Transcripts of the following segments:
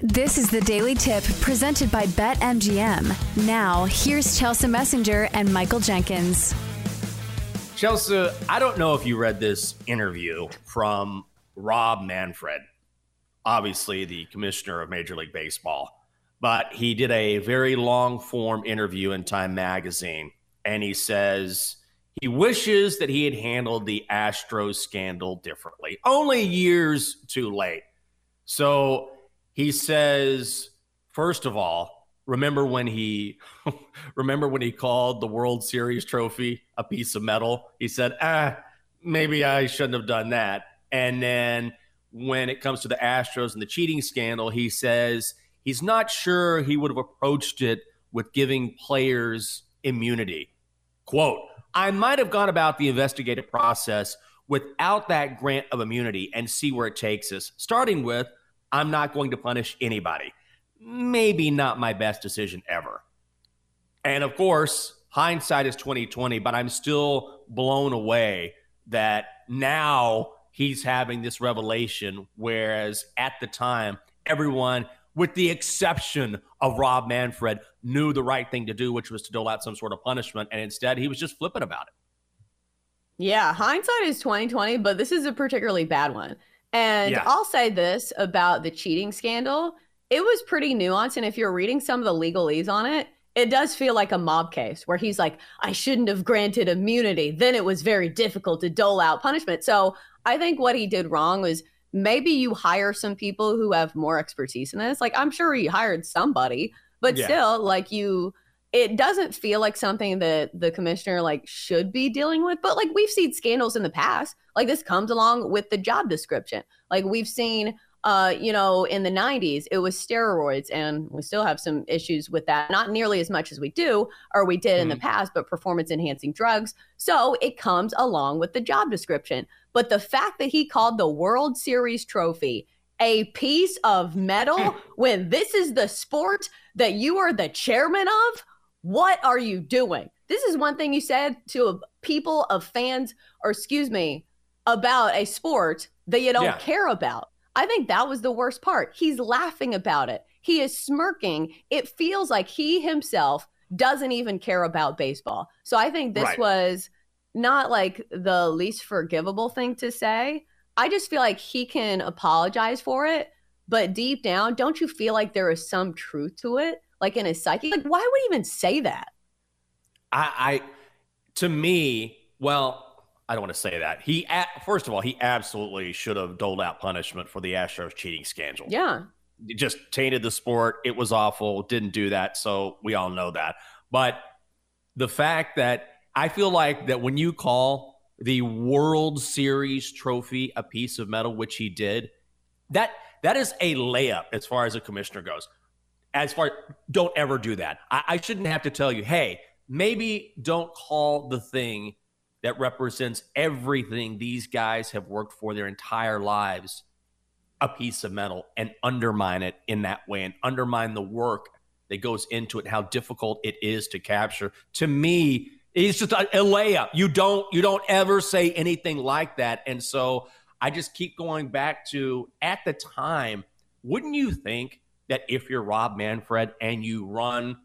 This is the Daily Tip presented by BetMGM. Now, here's Chelsea Messenger and Michael Jenkins. Chelsea, I don't know if you read this interview from Rob Manfred, obviously the commissioner of Major League Baseball, but he did a very long form interview in Time Magazine, and he says he wishes that he had handled the Astros scandal differently, only years too late. So he says, first of all, remember when he remember when he called the World Series trophy a piece of metal? He said, ah, maybe I shouldn't have done that. And then when it comes to the Astros and the cheating scandal, he says he's not sure he would have approached it with giving players immunity. Quote, I might have gone about the investigative process without that grant of immunity and see where it takes us, starting with I'm not going to punish anybody. Maybe not my best decision ever. And of course, hindsight is 2020, but I'm still blown away that now he's having this revelation whereas at the time everyone with the exception of Rob Manfred knew the right thing to do which was to dole out some sort of punishment and instead he was just flippant about it. Yeah, hindsight is 2020, but this is a particularly bad one. And yeah. I'll say this about the cheating scandal. It was pretty nuanced. And if you're reading some of the legalese on it, it does feel like a mob case where he's like, I shouldn't have granted immunity. Then it was very difficult to dole out punishment. So I think what he did wrong was maybe you hire some people who have more expertise in this. Like, I'm sure he hired somebody, but yeah. still, like, you it doesn't feel like something that the commissioner like should be dealing with but like we've seen scandals in the past like this comes along with the job description like we've seen uh you know in the 90s it was steroids and we still have some issues with that not nearly as much as we do or we did mm. in the mm-hmm. past but performance enhancing drugs so it comes along with the job description but the fact that he called the world series trophy a piece of metal when this is the sport that you are the chairman of what are you doing? This is one thing you said to people of fans, or excuse me, about a sport that you don't yeah. care about. I think that was the worst part. He's laughing about it. He is smirking. It feels like he himself doesn't even care about baseball. So I think this right. was not like the least forgivable thing to say. I just feel like he can apologize for it, but deep down, don't you feel like there is some truth to it? Like in his psyche. Like, why would he even say that? I, I to me, well, I don't want to say that. He first of all, he absolutely should have doled out punishment for the Astros cheating scandal. Yeah. It just tainted the sport. It was awful. Didn't do that, so we all know that. But the fact that I feel like that when you call the World Series trophy a piece of metal, which he did, that that is a layup as far as a commissioner goes as far don't ever do that. I, I shouldn't have to tell you, hey, maybe don't call the thing that represents everything these guys have worked for their entire lives a piece of metal and undermine it in that way and undermine the work that goes into it how difficult it is to capture. To me it's just a, a, layup. You don't you don't ever say anything like that. And so i just keep going back to at the time wouldn't you think that if you're Rob Manfred and you run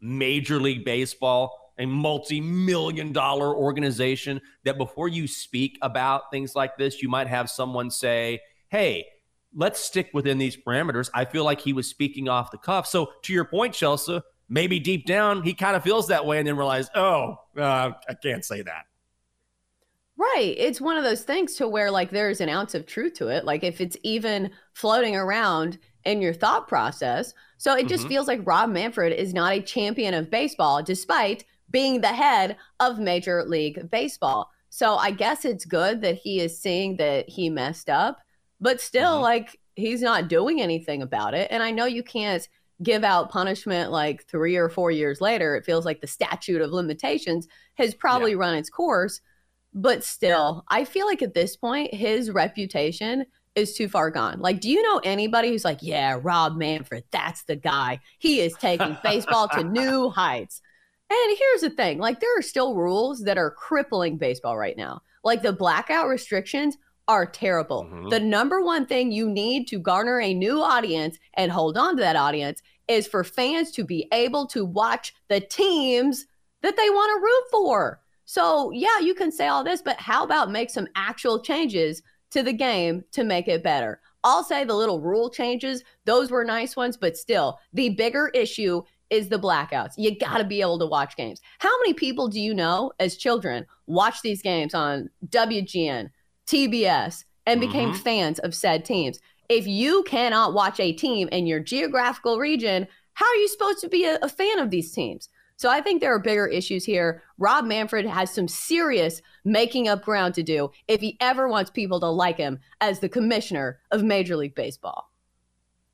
Major League Baseball, a multi million dollar organization, that before you speak about things like this, you might have someone say, hey, let's stick within these parameters. I feel like he was speaking off the cuff. So, to your point, Chelsea, maybe deep down he kind of feels that way and then realize, oh, uh, I can't say that. Right. It's one of those things to where like there's an ounce of truth to it. Like if it's even floating around in your thought process. So it just mm-hmm. feels like Rob Manfred is not a champion of baseball, despite being the head of Major League Baseball. So I guess it's good that he is seeing that he messed up, but still, mm-hmm. like, he's not doing anything about it. And I know you can't give out punishment like three or four years later. It feels like the statute of limitations has probably yeah. run its course. But still, I feel like at this point, his reputation is too far gone. Like, do you know anybody who's like, yeah, Rob Manfred, that's the guy. He is taking baseball to new heights. And here's the thing like, there are still rules that are crippling baseball right now. Like, the blackout restrictions are terrible. Mm-hmm. The number one thing you need to garner a new audience and hold on to that audience is for fans to be able to watch the teams that they want to root for. So, yeah, you can say all this, but how about make some actual changes to the game to make it better? I'll say the little rule changes, those were nice ones, but still, the bigger issue is the blackouts. You got to be able to watch games. How many people do you know as children watch these games on WGN, TBS, and became mm-hmm. fans of said teams? If you cannot watch a team in your geographical region, how are you supposed to be a, a fan of these teams? So I think there are bigger issues here. Rob Manfred has some serious making up ground to do if he ever wants people to like him as the commissioner of Major League Baseball.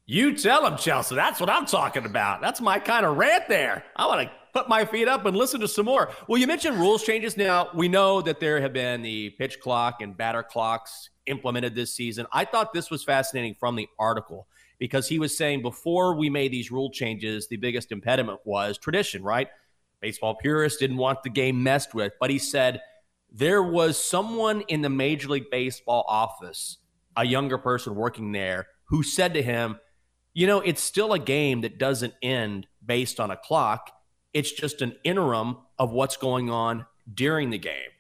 You tell him, Chelsea. That's what I'm talking about. That's my kind of rant there. I want to put my feet up and listen to some more. Well, you mentioned rules changes. Now, we know that there have been the pitch clock and batter clocks implemented this season. I thought this was fascinating from the article because he was saying before we made these rule changes, the biggest impediment was tradition, right? Baseball purists didn't want the game messed with, but he said there was someone in the Major League Baseball office, a younger person working there, who said to him, You know, it's still a game that doesn't end based on a clock. It's just an interim of what's going on during the game.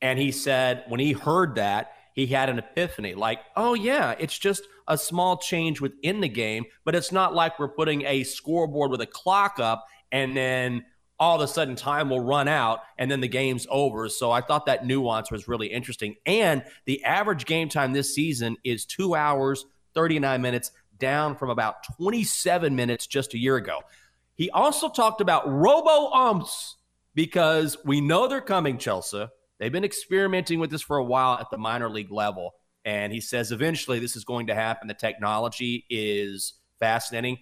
And he said, when he heard that, he had an epiphany like, oh, yeah, it's just a small change within the game, but it's not like we're putting a scoreboard with a clock up and then all of a sudden time will run out and then the game's over. So I thought that nuance was really interesting. And the average game time this season is two hours, 39 minutes, down from about 27 minutes just a year ago. He also talked about robo umps because we know they're coming, Chelsea. They've been experimenting with this for a while at the minor league level. And he says eventually this is going to happen. The technology is fascinating.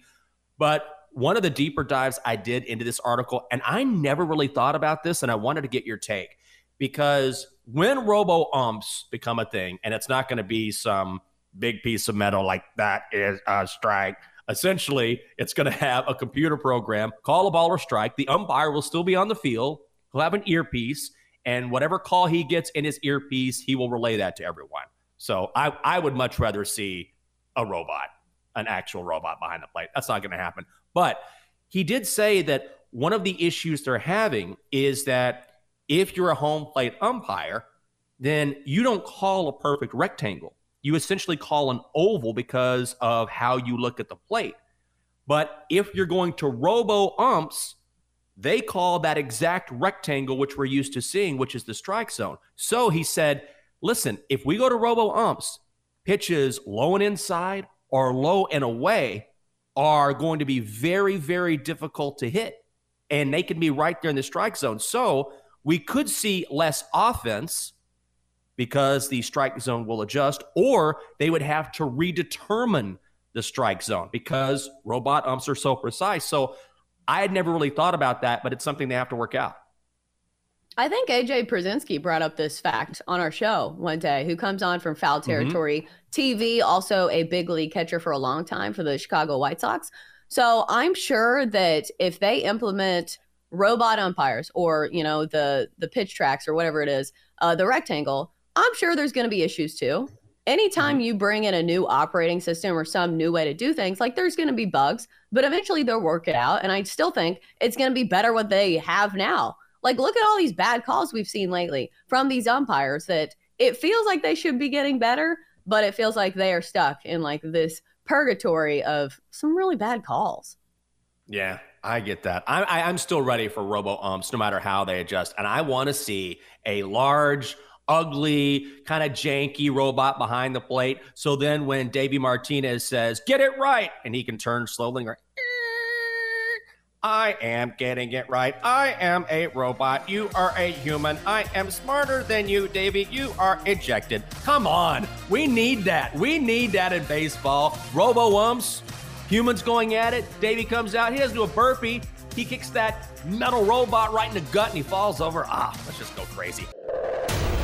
But one of the deeper dives I did into this article, and I never really thought about this, and I wanted to get your take because when robo umps become a thing, and it's not going to be some big piece of metal like that is a strike. Essentially, it's going to have a computer program, call a ball or strike. The umpire will still be on the field. He'll have an earpiece, and whatever call he gets in his earpiece, he will relay that to everyone. So I, I would much rather see a robot, an actual robot behind the plate. That's not going to happen. But he did say that one of the issues they're having is that if you're a home plate umpire, then you don't call a perfect rectangle. You essentially call an oval because of how you look at the plate. But if you're going to robo umps, they call that exact rectangle, which we're used to seeing, which is the strike zone. So he said, listen, if we go to robo umps, pitches low and inside or low and away are going to be very, very difficult to hit. And they can be right there in the strike zone. So we could see less offense because the strike zone will adjust, or they would have to redetermine the strike zone because robot umps are so precise. So I had never really thought about that, but it's something they have to work out. I think AJ Pierzynski brought up this fact on our show one day, who comes on from Foul mm-hmm. Territory mm-hmm. TV, also a big league catcher for a long time for the Chicago White Sox. So I'm sure that if they implement robot umpires or you know the the pitch tracks or whatever it is, uh, the rectangle, I'm sure there's going to be issues too. Anytime mm-hmm. you bring in a new operating system or some new way to do things, like there's going to be bugs, but eventually they'll work it out. And I still think it's going to be better what they have now. Like, look at all these bad calls we've seen lately from these umpires that it feels like they should be getting better, but it feels like they are stuck in like this purgatory of some really bad calls. Yeah, I get that. I, I, I'm still ready for robo umps, no matter how they adjust. And I want to see a large, ugly, kind of janky robot behind the plate. So then when Davey Martinez says, get it right, and he can turn slowly I am getting it right. I am a robot. You are a human. I am smarter than you, Davey. You are ejected. Come on. We need that. We need that in baseball. Robo umps, humans going at it. Davey comes out. He doesn't do a burpee. He kicks that metal robot right in the gut and he falls over. Ah, let's just go crazy.